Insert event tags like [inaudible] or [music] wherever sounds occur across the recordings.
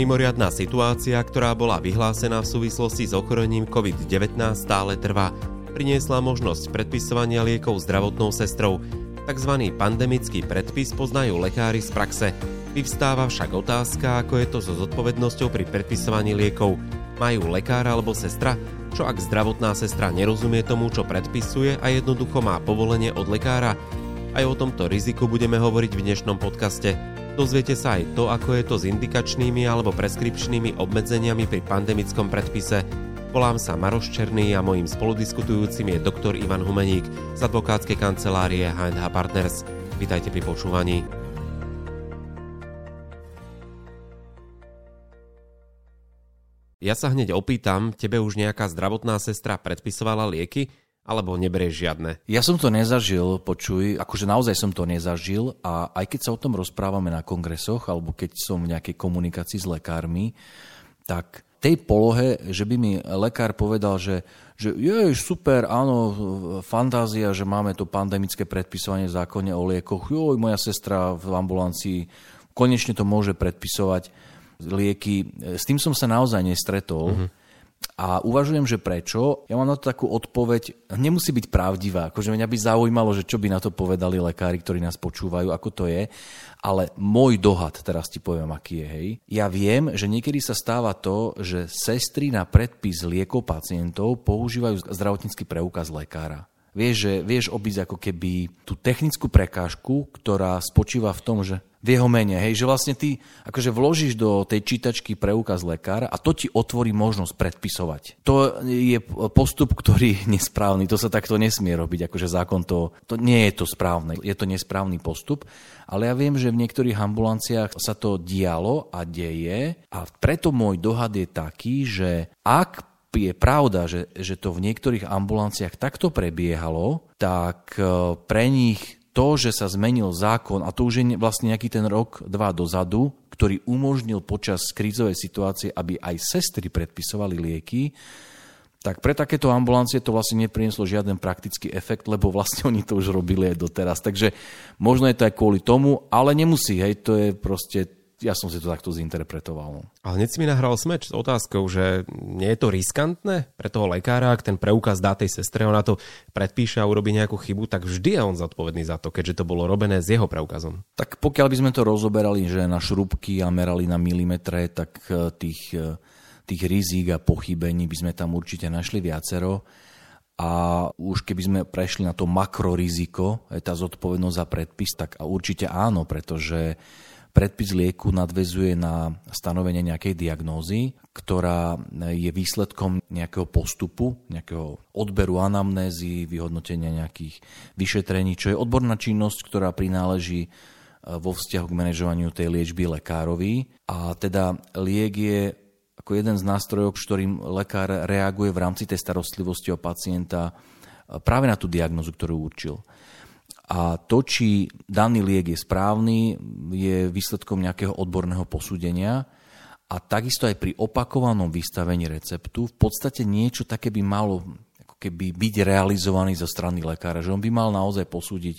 Mimoriadná situácia, ktorá bola vyhlásená v súvislosti s ochorením COVID-19 stále trvá. Priniesla možnosť predpisovania liekov zdravotnou sestrou. Takzvaný pandemický predpis poznajú lekári z praxe. Vyvstáva však otázka, ako je to so zodpovednosťou pri predpisovaní liekov. Majú lekár alebo sestra? Čo ak zdravotná sestra nerozumie tomu, čo predpisuje a jednoducho má povolenie od lekára? Aj o tomto riziku budeme hovoriť v dnešnom podcaste. Dozviete sa aj to, ako je to s indikačnými alebo preskripčnými obmedzeniami pri pandemickom predpise. Volám sa Maroš Černý a mojím spoludiskutujúcim je doktor Ivan Humeník z advokátskej kancelárie H&H Partners. Vítajte pri počúvaní. Ja sa hneď opýtam, tebe už nejaká zdravotná sestra predpisovala lieky? Alebo neberieš žiadne? Ja som to nezažil, počuj, akože naozaj som to nezažil a aj keď sa o tom rozprávame na kongresoch alebo keď som v nejakej komunikácii s lekármi, tak tej polohe, že by mi lekár povedal, že, že je super, áno, fantázia, že máme to pandemické predpisovanie v zákone o liekoch, joj, moja sestra v ambulancii konečne to môže predpisovať lieky. S tým som sa naozaj nestretol. Mm-hmm. A uvažujem, že prečo. Ja mám na to takú odpoveď, nemusí byť pravdivá. Akože mňa by zaujímalo, že čo by na to povedali lekári, ktorí nás počúvajú, ako to je. Ale môj dohad, teraz ti poviem, aký je, hej. Ja viem, že niekedy sa stáva to, že sestry na predpis liekov pacientov používajú zdravotnícky preukaz lekára. Vieš, že vieš obísť ako keby tú technickú prekážku, ktorá spočíva v tom, že v jeho mene, hej, že vlastne ty akože vložíš do tej čítačky preukaz lekára a to ti otvorí možnosť predpisovať. To je postup, ktorý je nesprávny, to sa takto nesmie robiť, akože zákon to, to nie je to správne, je to nesprávny postup, ale ja viem, že v niektorých ambulanciách sa to dialo a deje a preto môj dohad je taký, že ak je pravda, že, že to v niektorých ambulanciách takto prebiehalo, tak e, pre nich to, že sa zmenil zákon, a to už je vlastne nejaký ten rok, dva dozadu, ktorý umožnil počas krízovej situácie, aby aj sestry predpisovali lieky, tak pre takéto ambulancie to vlastne neprinieslo žiaden praktický efekt, lebo vlastne oni to už robili aj doteraz. Takže možno je to aj kvôli tomu, ale nemusí, hej, to je proste ja som si to takto zinterpretoval. Ale hneď si mi nahral smeč s otázkou, že nie je to riskantné pre toho lekára, ak ten preukaz dá tej sestre, ona to predpíše a urobí nejakú chybu, tak vždy je on zodpovedný za to, keďže to bolo robené s jeho preukazom. Tak pokiaľ by sme to rozoberali, že na šrubky a merali na milimetre, tak e, tých, e, tých rizík a pochybení by sme tam určite našli viacero. A už keby sme prešli na to makroriziko, tá zodpovednosť za predpis, tak určite áno, pretože Predpis lieku nadvezuje na stanovenie nejakej diagnózy, ktorá je výsledkom nejakého postupu, nejakého odberu anamnézy, vyhodnotenia nejakých vyšetrení, čo je odborná činnosť, ktorá prináleží e, vo vzťahu k manažovaniu tej liečby lekárovi. A teda liek je ako jeden z nástrojov, ktorým lekár reaguje v rámci tej starostlivosti o pacienta e, práve na tú diagnozu, ktorú určil. A to, či daný liek je správny, je výsledkom nejakého odborného posúdenia. A takisto aj pri opakovanom vystavení receptu v podstate niečo také by malo ako keby byť realizovaný zo strany lekára. Že on by mal naozaj posúdiť,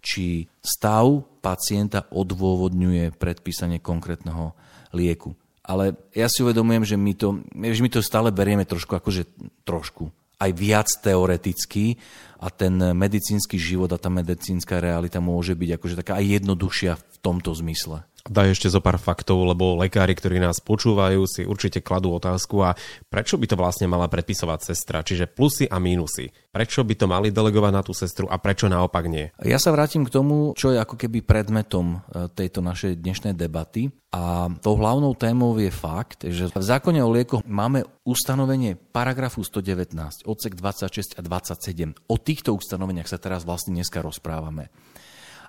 či stav pacienta odôvodňuje predpísanie konkrétneho lieku. Ale ja si uvedomujem, že my to, že my to stále berieme trošku akože trošku aj viac teoreticky a ten medicínsky život a tá medicínska realita môže byť akože taká aj jednoduchšia v tomto zmysle. Daj ešte zo pár faktov, lebo lekári, ktorí nás počúvajú, si určite kladú otázku a prečo by to vlastne mala predpisovať sestra, čiže plusy a mínusy. Prečo by to mali delegovať na tú sestru a prečo naopak nie? Ja sa vrátim k tomu, čo je ako keby predmetom e, tejto našej dnešnej debaty. A tou hlavnou témou je fakt, že v zákone o liekoch máme ustanovenie paragrafu 119, odsek 26 a 27. O týchto ustanoveniach sa teraz vlastne dneska rozprávame.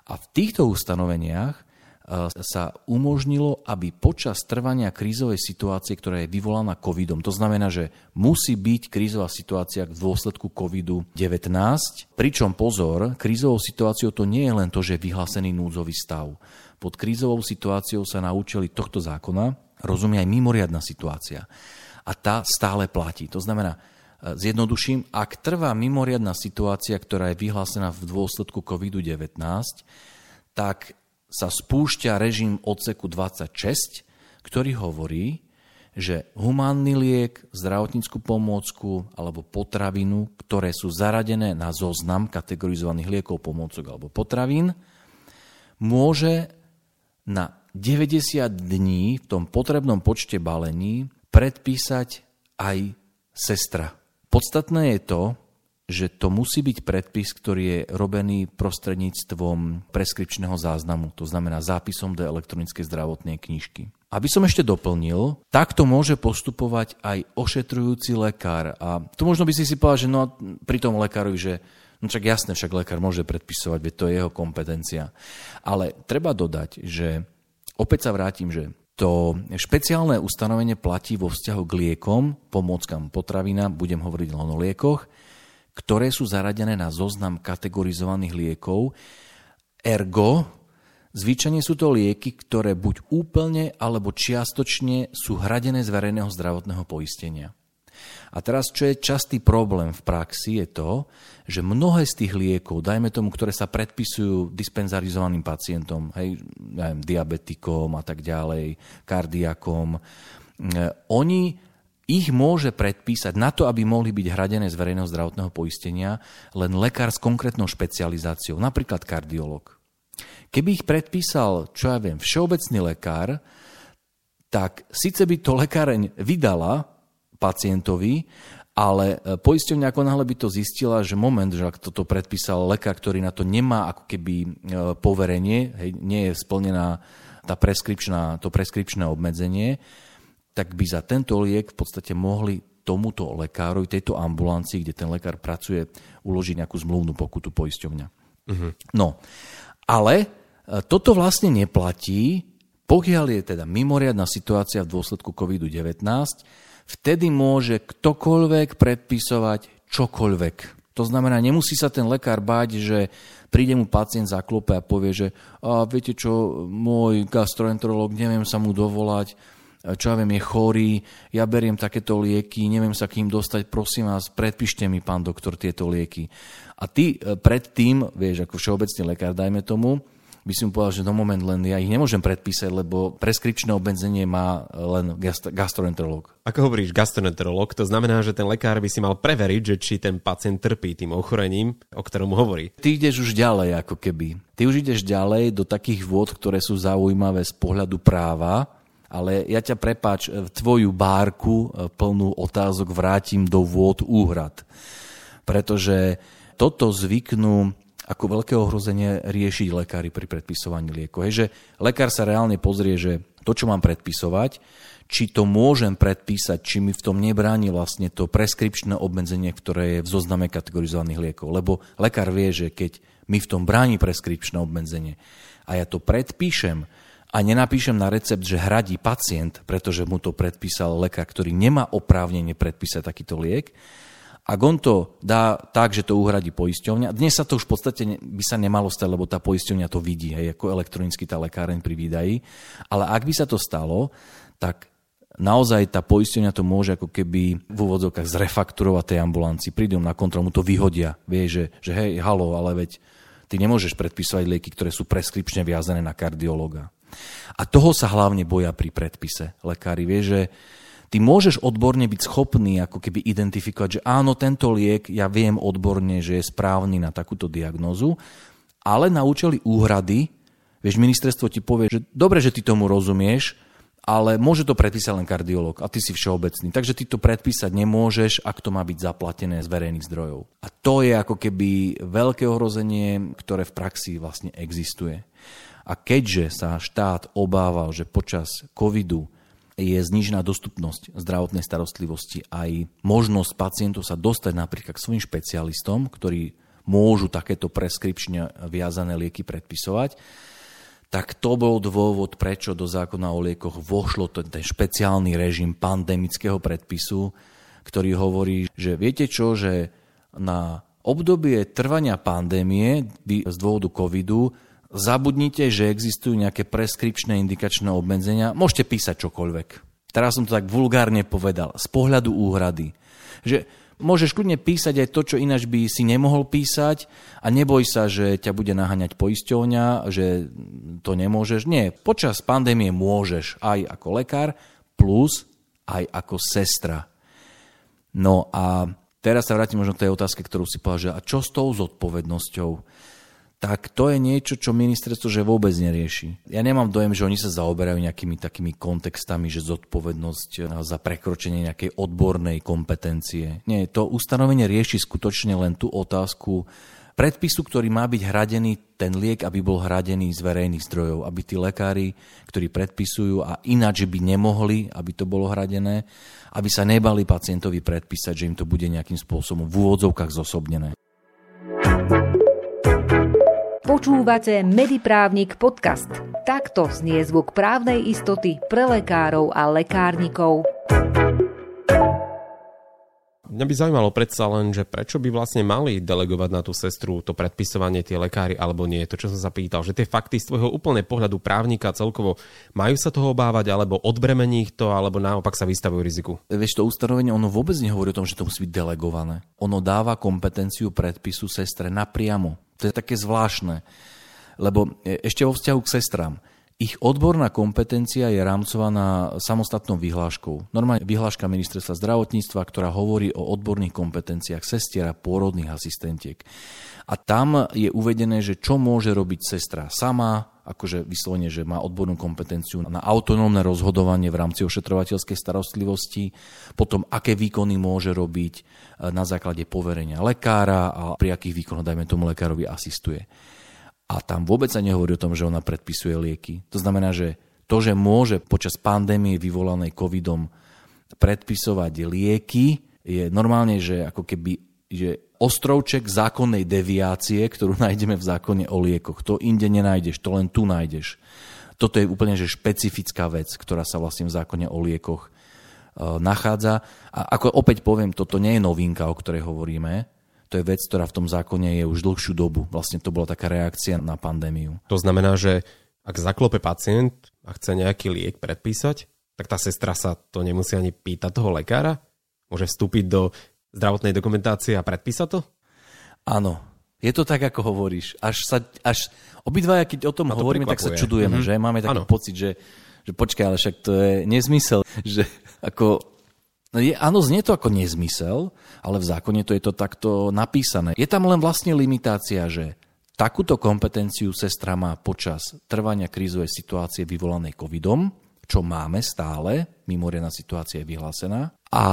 A v týchto ustanoveniach sa umožnilo, aby počas trvania krízovej situácie, ktorá je vyvolaná covidom, to znamená, že musí byť krízová situácia v dôsledku covidu-19, pričom pozor, krízovou situáciou to nie je len to, že je vyhlásený núdzový stav. Pod krízovou situáciou sa naučili tohto zákona rozumie aj mimoriadná situácia. A tá stále platí. To znamená, e, zjednoduším, ak trvá mimoriadná situácia, ktorá je vyhlásená v dôsledku COVID-19, tak sa spúšťa režim odseku 26, ktorý hovorí, že humánny liek, zdravotníckú pomôcku alebo potravinu, ktoré sú zaradené na zoznam kategorizovaných liekov, pomôcok alebo potravín, môže na 90 dní v tom potrebnom počte balení predpísať aj sestra. Podstatné je to, že to musí byť predpis, ktorý je robený prostredníctvom preskripčného záznamu, to znamená zápisom do elektronickej zdravotnej knižky. Aby som ešte doplnil, takto môže postupovať aj ošetrujúci lekár. A tu možno by si si povedal, že no pri tom lekárovi, že no však jasne, však lekár môže predpisovať, veď to je jeho kompetencia. Ale treba dodať, že opäť sa vrátim, že to špeciálne ustanovenie platí vo vzťahu k liekom, pomôckam potravina, budem hovoriť len o liekoch, ktoré sú zaradené na zoznam kategorizovaných liekov. Ergo, zvyčajne sú to lieky, ktoré buď úplne alebo čiastočne sú hradené z verejného zdravotného poistenia. A teraz, čo je častý problém v praxi, je to, že mnohé z tých liekov, dajme tomu, ktoré sa predpisujú dispenzarizovaným pacientom, hej, neviem, diabetikom a tak ďalej, kardiakom, eh, oni ich môže predpísať na to, aby mohli byť hradené z verejného zdravotného poistenia len lekár s konkrétnou špecializáciou, napríklad kardiolog. Keby ich predpísal, čo ja viem, všeobecný lekár, tak síce by to lekáreň vydala pacientovi, ale e, poisťovňa ako náhle by to zistila, že moment, že ak toto predpísal lekár, ktorý na to nemá ako keby e, poverenie, hej, nie je splnená tá preskripčná, to preskripčné obmedzenie, tak by za tento liek v podstate mohli tomuto lekárovi, tejto ambulancii, kde ten lekár pracuje, uložiť nejakú zmluvnú pokutu poisťovňa. Uh-huh. No, ale e, toto vlastne neplatí, pokiaľ je teda mimoriadná situácia v dôsledku COVID-19, vtedy môže ktokoľvek predpisovať čokoľvek. To znamená, nemusí sa ten lekár báť, že príde mu pacient za klope a povie, že a viete čo, môj gastroenterolog, neviem sa mu dovolať, čo ja viem, je chorý, ja beriem takéto lieky, neviem sa k ním dostať, prosím vás, predpíšte mi, pán doktor, tieto lieky. A ty e, predtým, vieš, ako všeobecný lekár, dajme tomu, by si mu povedal, že no moment, len ja ich nemôžem predpísať, lebo preskripčné obmedzenie má len gastroenterolog. Ako hovoríš gastroenterolog, to znamená, že ten lekár by si mal preveriť, že či ten pacient trpí tým ochorením, o ktorom hovorí. Ty ideš už ďalej, ako keby. Ty už ideš ďalej do takých vôd, ktoré sú zaujímavé z pohľadu práva, ale ja ťa prepáč, v tvoju bárku e, plnú otázok vrátim do vôd úhrad. Pretože toto zvyknú ako veľké ohrozenie riešiť lekári pri predpisovaní liekov. Je, že lekár sa reálne pozrie, že to, čo mám predpisovať, či to môžem predpísať, či mi v tom nebráni vlastne to preskripčné obmedzenie, ktoré je v zozname kategorizovaných liekov. Lebo lekár vie, že keď mi v tom bráni preskripčné obmedzenie a ja to predpíšem, a nenapíšem na recept, že hradí pacient, pretože mu to predpísal lekár, ktorý nemá oprávnenie predpísať takýto liek, ak on to dá tak, že to uhradí poisťovňa, dnes sa to už v podstate by sa nemalo stať, lebo tá poisťovňa to vidí, hej, ako elektronicky tá lekáreň pri výdaji, ale ak by sa to stalo, tak naozaj tá poisťovňa to môže ako keby v úvodzovkách zrefakturovať tej ambulancii, prídu na kontrolu, mu to vyhodia, vie, že, že hej, halo, ale veď ty nemôžeš predpisovať lieky, ktoré sú preskripčne viazané na kardiológa. A toho sa hlavne boja pri predpise lekári. Vie, že ty môžeš odborne byť schopný ako keby identifikovať, že áno, tento liek, ja viem odborne, že je správny na takúto diagnózu, ale na účely úhrady, vieš, ministerstvo ti povie, že dobre, že ty tomu rozumieš, ale môže to predpísať len kardiolog a ty si všeobecný. Takže ty to predpísať nemôžeš, ak to má byť zaplatené z verejných zdrojov. A to je ako keby veľké ohrozenie, ktoré v praxi vlastne existuje. A keďže sa štát obával, že počas covidu je znížená dostupnosť zdravotnej starostlivosti aj možnosť pacientov sa dostať napríklad k svojim špecialistom, ktorí môžu takéto preskripčne viazané lieky predpisovať, tak to bol dôvod, prečo do zákona o liekoch vošlo ten špeciálny režim pandemického predpisu, ktorý hovorí, že viete čo, že na obdobie trvania pandémie z dôvodu covidu Zabudnite, že existujú nejaké preskripčné indikačné obmedzenia. Môžete písať čokoľvek. Teraz som to tak vulgárne povedal. Z pohľadu úhrady. Že Môžeš kľudne písať aj to, čo ináč by si nemohol písať a neboj sa, že ťa bude naháňať poisťovňa, že to nemôžeš. Nie, počas pandémie môžeš aj ako lekár, plus aj ako sestra. No a teraz sa vrátim možno k tej otázke, ktorú si povedal, že a čo s tou zodpovednosťou? Tak to je niečo, čo ministerstvo že vôbec nerieši. Ja nemám dojem, že oni sa zaoberajú nejakými takými kontextami, že zodpovednosť eh, za prekročenie nejakej odbornej kompetencie. Nie, to ustanovenie rieši skutočne len tú otázku predpisu, ktorý má byť hradený, ten liek, aby bol hradený z verejných zdrojov, aby tí lekári, ktorí predpisujú a ináč by nemohli, aby to bolo hradené, aby sa nebali pacientovi predpísať, že im to bude nejakým spôsobom v úvodzovkách zosobnené. Počúvate Mediprávnik podcast. Takto znie zvuk právnej istoty pre lekárov a lekárnikov. Mňa by zaujímalo predsa len, že prečo by vlastne mali delegovať na tú sestru to predpisovanie tie lekári alebo nie. To, čo som sa pýtal, že tie fakty z tvojho úplne pohľadu právnika celkovo majú sa toho obávať alebo odbremení ich to, alebo naopak sa vystavujú riziku. Vieš, to ustanovenie ono vôbec nehovorí o tom, že to musí byť delegované. Ono dáva kompetenciu predpisu sestre napriamo to je také zvláštne, lebo e, ešte vo vzťahu k sestram. Ich odborná kompetencia je rámcovaná samostatnou vyhláškou. Normálne vyhláška ministerstva zdravotníctva, ktorá hovorí o odborných kompetenciách sestier a pôrodných asistentiek. A tam je uvedené, že čo môže robiť sestra sama, akože vyslovene, že má odbornú kompetenciu na autonómne rozhodovanie v rámci ošetrovateľskej starostlivosti, potom aké výkony môže robiť e, na základe poverenia lekára a pri akých výkonoch, dajme tomu, lekárovi asistuje. A tam vôbec sa nehovorí o tom, že ona predpisuje lieky. To znamená, že to, že môže počas pandémie vyvolanej covidom predpisovať lieky, je normálne, že ako keby že ostrovček zákonnej deviácie, ktorú [laughs] nájdeme v zákone o liekoch. To inde nenájdeš, to len tu nájdeš. Toto je úplne že špecifická vec, ktorá sa vlastne v zákone o liekoch e, nachádza. A ako opäť poviem, toto nie je novinka, o ktorej hovoríme. To je vec, ktorá v tom zákone je už dlhšiu dobu. Vlastne to bola taká reakcia na pandémiu. To znamená, že ak zaklope pacient a chce nejaký liek predpísať, tak tá sestra sa to nemusí ani pýtať toho lekára? Môže vstúpiť do zdravotnej dokumentácie a predpísať to? Áno. Je to tak, ako hovoríš. Až sa, až obidvaja, keď o tom to hovoríme, tak sa čudujeme, mm-hmm. že? Máme taký ano. pocit, že, že počkaj, ale však to je nezmysel, [laughs] že ako je, áno, znie to ako nezmysel, ale v zákone to je to takto napísané. Je tam len vlastne limitácia, že takúto kompetenciu sestra má počas trvania krízovej situácie vyvolanej covidom, čo máme stále, mimoriadná situácia je vyhlásená, a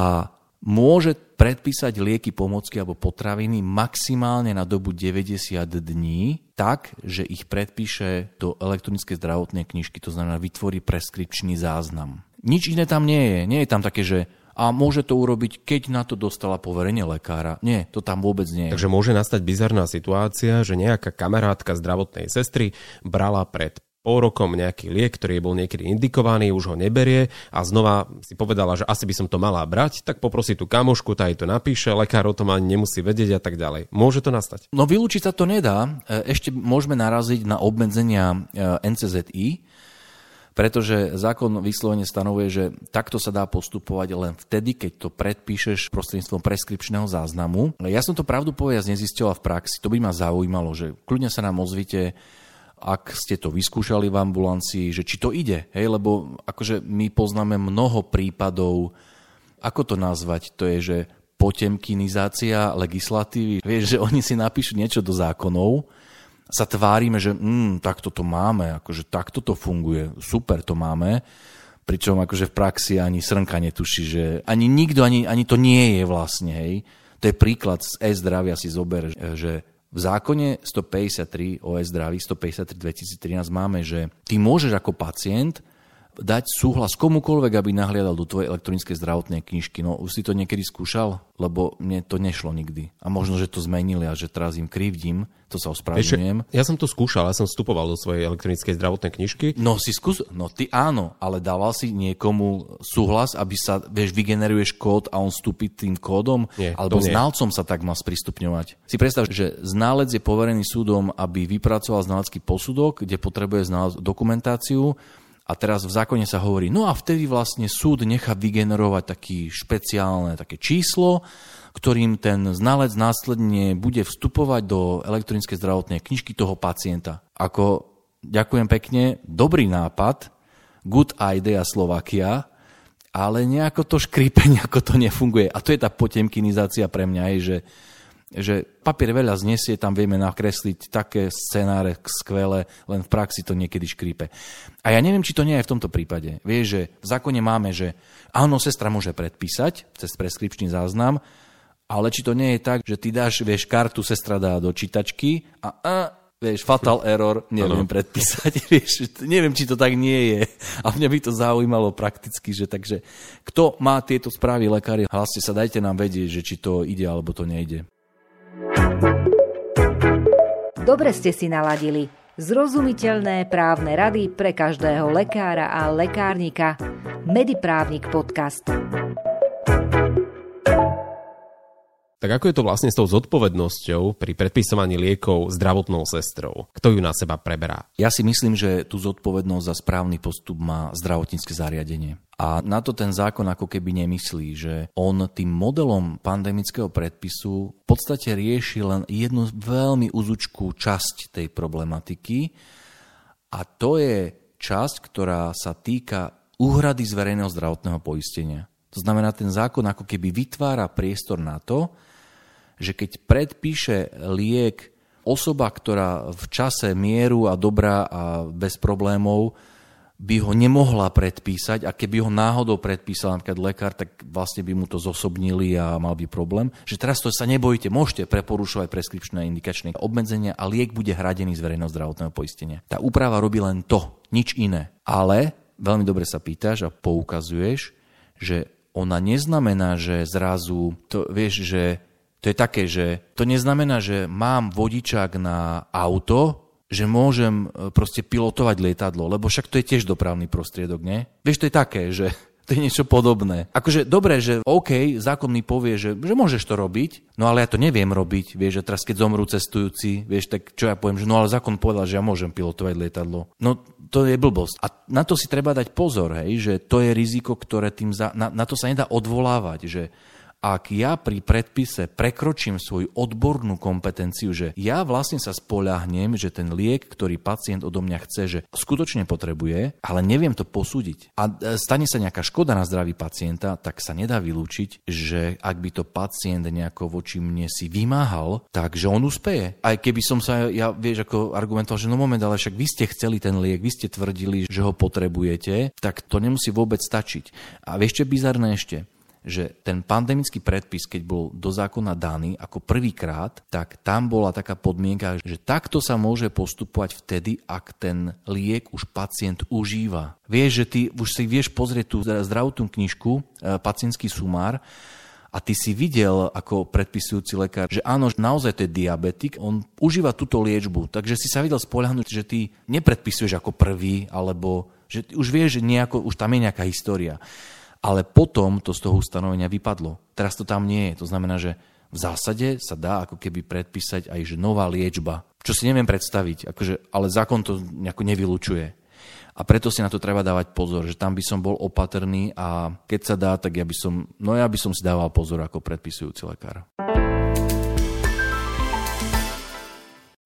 môže predpísať lieky, pomocky alebo potraviny maximálne na dobu 90 dní, tak, že ich predpíše do elektronickej zdravotnej knižky, to znamená vytvorí preskripčný záznam. Nič iné tam nie je. Nie je tam také, že a môže to urobiť, keď na to dostala poverenie lekára. Nie, to tam vôbec nie je. Takže môže nastať bizarná situácia, že nejaká kamarátka zdravotnej sestry brala pred pol rokom nejaký liek, ktorý bol niekedy indikovaný, už ho neberie a znova si povedala, že asi by som to mala brať, tak poprosí tú kamošku, tá jej to napíše, lekár o tom ani nemusí vedieť a tak ďalej. Môže to nastať? No vylúčiť sa to nedá. E, ešte môžeme naraziť na obmedzenia e, NCZI, pretože zákon vyslovene stanovuje, že takto sa dá postupovať len vtedy, keď to predpíšeš prostredníctvom preskripčného záznamu. Ja som to pravdu povedať nezistila v praxi, to by ma zaujímalo, že kľudne sa nám ozvite, ak ste to vyskúšali v ambulancii, že či to ide, hej, lebo akože my poznáme mnoho prípadov, ako to nazvať, to je, že potemkinizácia legislatívy. Vieš, že oni si napíšu niečo do zákonov, sa tvárime, že mm, takto to máme, akože takto to funguje, super to máme, pričom akože v praxi ani srnka netuší, že ani nikto, ani, ani to nie je vlastne, hej. To je príklad z e-zdravia si zober, že v zákone 153 o zdraví 153 2013 máme, že ty môžeš ako pacient dať súhlas komukoľvek, aby nahliadal do tvojej elektronickej zdravotnej knižky. No už si to niekedy skúšal? Lebo mne to nešlo nikdy. A možno, že to zmenili a že teraz im krivdím, to sa ospravedlňujem. Ja som to skúšal, ja som vstupoval do svojej elektronickej zdravotnej knižky. No si skús, no ty áno, ale dával si niekomu súhlas, aby sa, vieš, vygeneruješ kód a on vstúpi tým kódom? Nie, Alebo znalcom sa tak má sprístupňovať. Si predstav, že ználec je poverený súdom, aby vypracoval znalecký posudok, kde potrebuje znalec dokumentáciu A teraz v zákone sa hovorí, no a vtedy vlastne súd nechá vygenerovať taký špeciálne také číslo, ktorým ten znalec následne bude vstupovať do elektronickej zdravotnej knižky toho pacienta. Ako, ďakujem pekne, dobrý nápad, good idea Slovakia, ale nejako to škrípe, [laughs] nejako to nefunguje. A to je tá potemkinizácia pre mňa, že že papier veľa znesie, tam vieme nakresliť také scenáre skvelé, len v praxi to niekedy škrípe. A ja neviem, či to nie je v tomto prípade. Vieš, že v zákone máme, že áno, sestra môže predpísať cez preskripčný záznam, ale či to nie je tak, že ty dáš, vieš, kartu sestra dá do čítačky a, a vieš, fatal error, neviem ano. predpísať, [laughs] vieš, neviem, či to tak nie je. A mňa by to zaujímalo prakticky, že takže kto má tieto správy lekári, hlaste sa, dajte nám vedieť, že či to ide alebo to nejde. Dobre ste si naladili. Zrozumiteľné právne rady pre každého lekára a lekárnika. Mediprávnik podcast. Tak ako je to vlastne s tou zodpovednosťou pri predpisovaní liekov zdravotnou sestrou? Kto ju na seba preberá? Ja si myslím, že tú zodpovednosť za správny postup má zdravotnícke zariadenie. A na to ten zákon ako keby nemyslí, že on tým modelom pandemického predpisu v podstate rieši len jednu veľmi uzučkú časť tej problematiky a to je časť, ktorá sa týka úhrady z verejného zdravotného poistenia. To znamená, ten zákon ako keby vytvára priestor na to, že keď predpíše liek osoba, ktorá v čase mieru a dobrá a bez problémov by ho nemohla predpísať a keby ho náhodou predpísal napríklad lekár, tak vlastne by mu to zosobnili a mal by problém. Že teraz to sa nebojte, môžete preporušovať preskripčné indikačné obmedzenia a liek bude hradený z verejného zdravotného poistenia. Tá úprava robí len to, nič iné. Ale veľmi dobre sa pýtaš a poukazuješ, že ona neznamená, že zrazu, to vieš, že to je také, že to neznamená, že mám vodičák na auto, že môžem e, proste pilotovať lietadlo, lebo však to je tiež dopravný prostriedok, nie? Vieš, to je také, že [laughs] to je niečo podobné. Akože dobre, že OK, zákon mi povie, že, že môžeš to robiť, no ale ja to neviem robiť, vieš, že teraz keď zomrú cestujúci, vieš, tak čo ja poviem, že no ale zákon povedal, že ja môžem pilotovať lietadlo. No to je blbosť. A na to si treba dať pozor, hej, že to je riziko, ktoré tým, za, na, na to sa nedá odvolávať, že ak ja pri predpise prekročím svoju odbornú kompetenciu, že ja vlastne sa spoľahnem, že ten liek, ktorý pacient odo mňa chce, že skutočne potrebuje, ale neviem to posúdiť a e, stane sa nejaká škoda na zdraví pacienta, tak sa nedá vylúčiť, že ak by to pacient nejako voči mne si vymáhal, takže on uspeje. Aj keby som sa, ja vieš, ako argumentoval, že no moment, ale však vy ste chceli ten liek, vy ste tvrdili, že ho potrebujete, tak to nemusí vôbec stačiť. A vieš, čo bizarné ešte? Že ten pandemický predpis, keď bol do zákona daný ako prvýkrát, tak tam bola taká podmienka, že takto sa môže postupovať vtedy, ak ten liek už pacient užíva. Vieš, že ty už si vieš pozrieť tú zdravotnú knižku, e, pacientský sumár, a ty si videl ako predpisujúci lekár, že áno, naozaj to je diabetik, on užíva túto liečbu, takže si sa videl spoľahnúť, že ty nepredpisuješ ako prvý, alebo že už vieš, že nejako, už tam je nejaká história ale potom to z toho ustanovenia vypadlo. Teraz to tam nie je. To znamená, že v zásade sa dá ako keby predpísať aj že nová liečba, čo si neviem predstaviť, akože, ale zákon to nejako nevylučuje. A preto si na to treba dávať pozor, že tam by som bol opatrný a keď sa dá, tak ja by som, no ja by som si dával pozor ako predpisujúci lekár.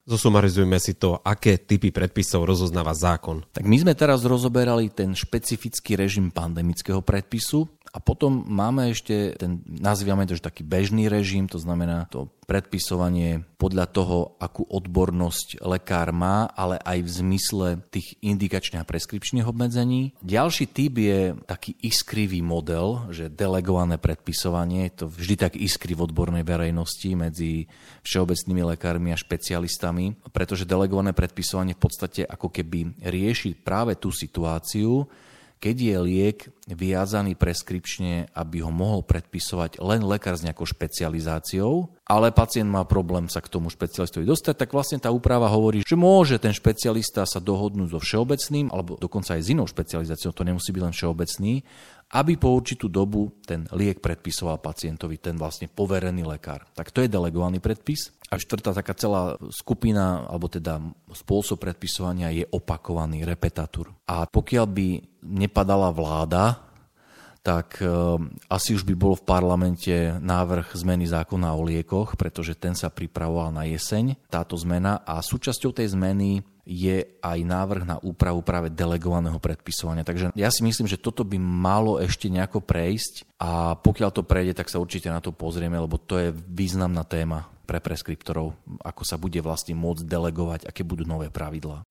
Zosumarizujme si to, aké typy predpisov rozoznáva zákon. Tak my sme teraz rozoberali ten špecifický režim pandemického predpisu a potom máme ešte ten, nazývame to, že taký bežný režim, to znamená to predpisovanie podľa toho, akú odbornosť lekár má, ale aj v zmysle tých indikačných a preskripčných obmedzení. Ďalší typ je taký iskrivý model, že delegované predpisovanie, to vždy tak iskry v odbornej verejnosti medzi všeobecnými lekármi a špecialistami, pretože delegované predpisovanie v podstate ako keby rieši práve tú situáciu, keď je liek viazaný preskripčne, aby ho mohol predpisovať len lekár s nejakou špecializáciou, ale pacient má problém sa k tomu špecialistovi dostať, tak vlastne tá úprava hovorí, že môže ten špecialista sa dohodnúť so všeobecným, alebo dokonca aj s inou špecializáciou, to nemusí byť len všeobecný, aby po určitú dobu ten liek predpisoval pacientovi ten vlastne poverený lekár. Tak to je delegovaný predpis. A štvrtá taká celá skupina, alebo teda spôsob predpisovania je opakovaný, repetatur. A pokiaľ by nepadala vláda, tak e, asi už by bol v parlamente návrh zmeny zákona o liekoch, pretože ten sa pripravoval na jeseň, táto zmena. A súčasťou tej zmeny je aj návrh na úpravu práve delegovaného predpisovania. Takže ja si myslím, že toto by malo ešte nejako prejsť a pokiaľ to prejde, tak sa určite na to pozrieme, lebo to je významná téma pre preskriptorov, ako sa bude vlastne môcť delegovať, aké budú nové pravidlá.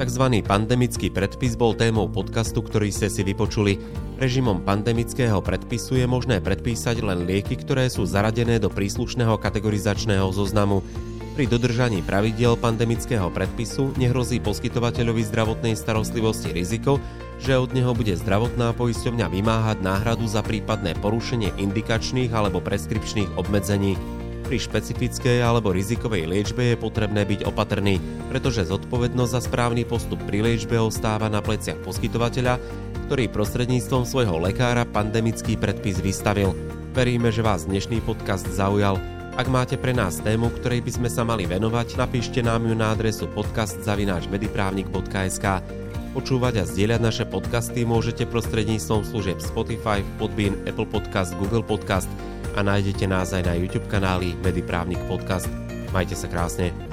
Takzvaný pandemický predpis bol témou podcastu, ktorý ste si vypočuli. Režimom pandemického predpisu je možné predpísať len lieky, ktoré sú zaradené do príslušného kategorizačného zoznamu. Pri dodržaní pravidiel pandemického predpisu nehrozí poskytovateľovi zdravotnej starostlivosti riziko, že od neho bude zdravotná poisťovňa vymáhať náhradu za prípadné porušenie indikačných alebo preskripčných obmedzení. Pri špecifickej alebo rizikovej liečbe je potrebné byť opatrný, pretože zodpovednosť za správny postup pri liečbe ostáva na pleciach poskytovateľa, ktorý prostredníctvom svojho lekára pandemický predpis vystavil. Veríme, že vás dnešný podcast zaujal. Ak máte pre nás tému, ktorej by sme sa mali venovať, napíšte nám ju na adresu podcast.mediprávnik.sk Počúvať a zdieľať naše podcasty môžete prostredníctvom služieb Spotify, Podbean, Apple Podcast, Google Podcast – a nájdete nás aj na YouTube kanáli Mediprávnik Podcast. Majte sa krásne.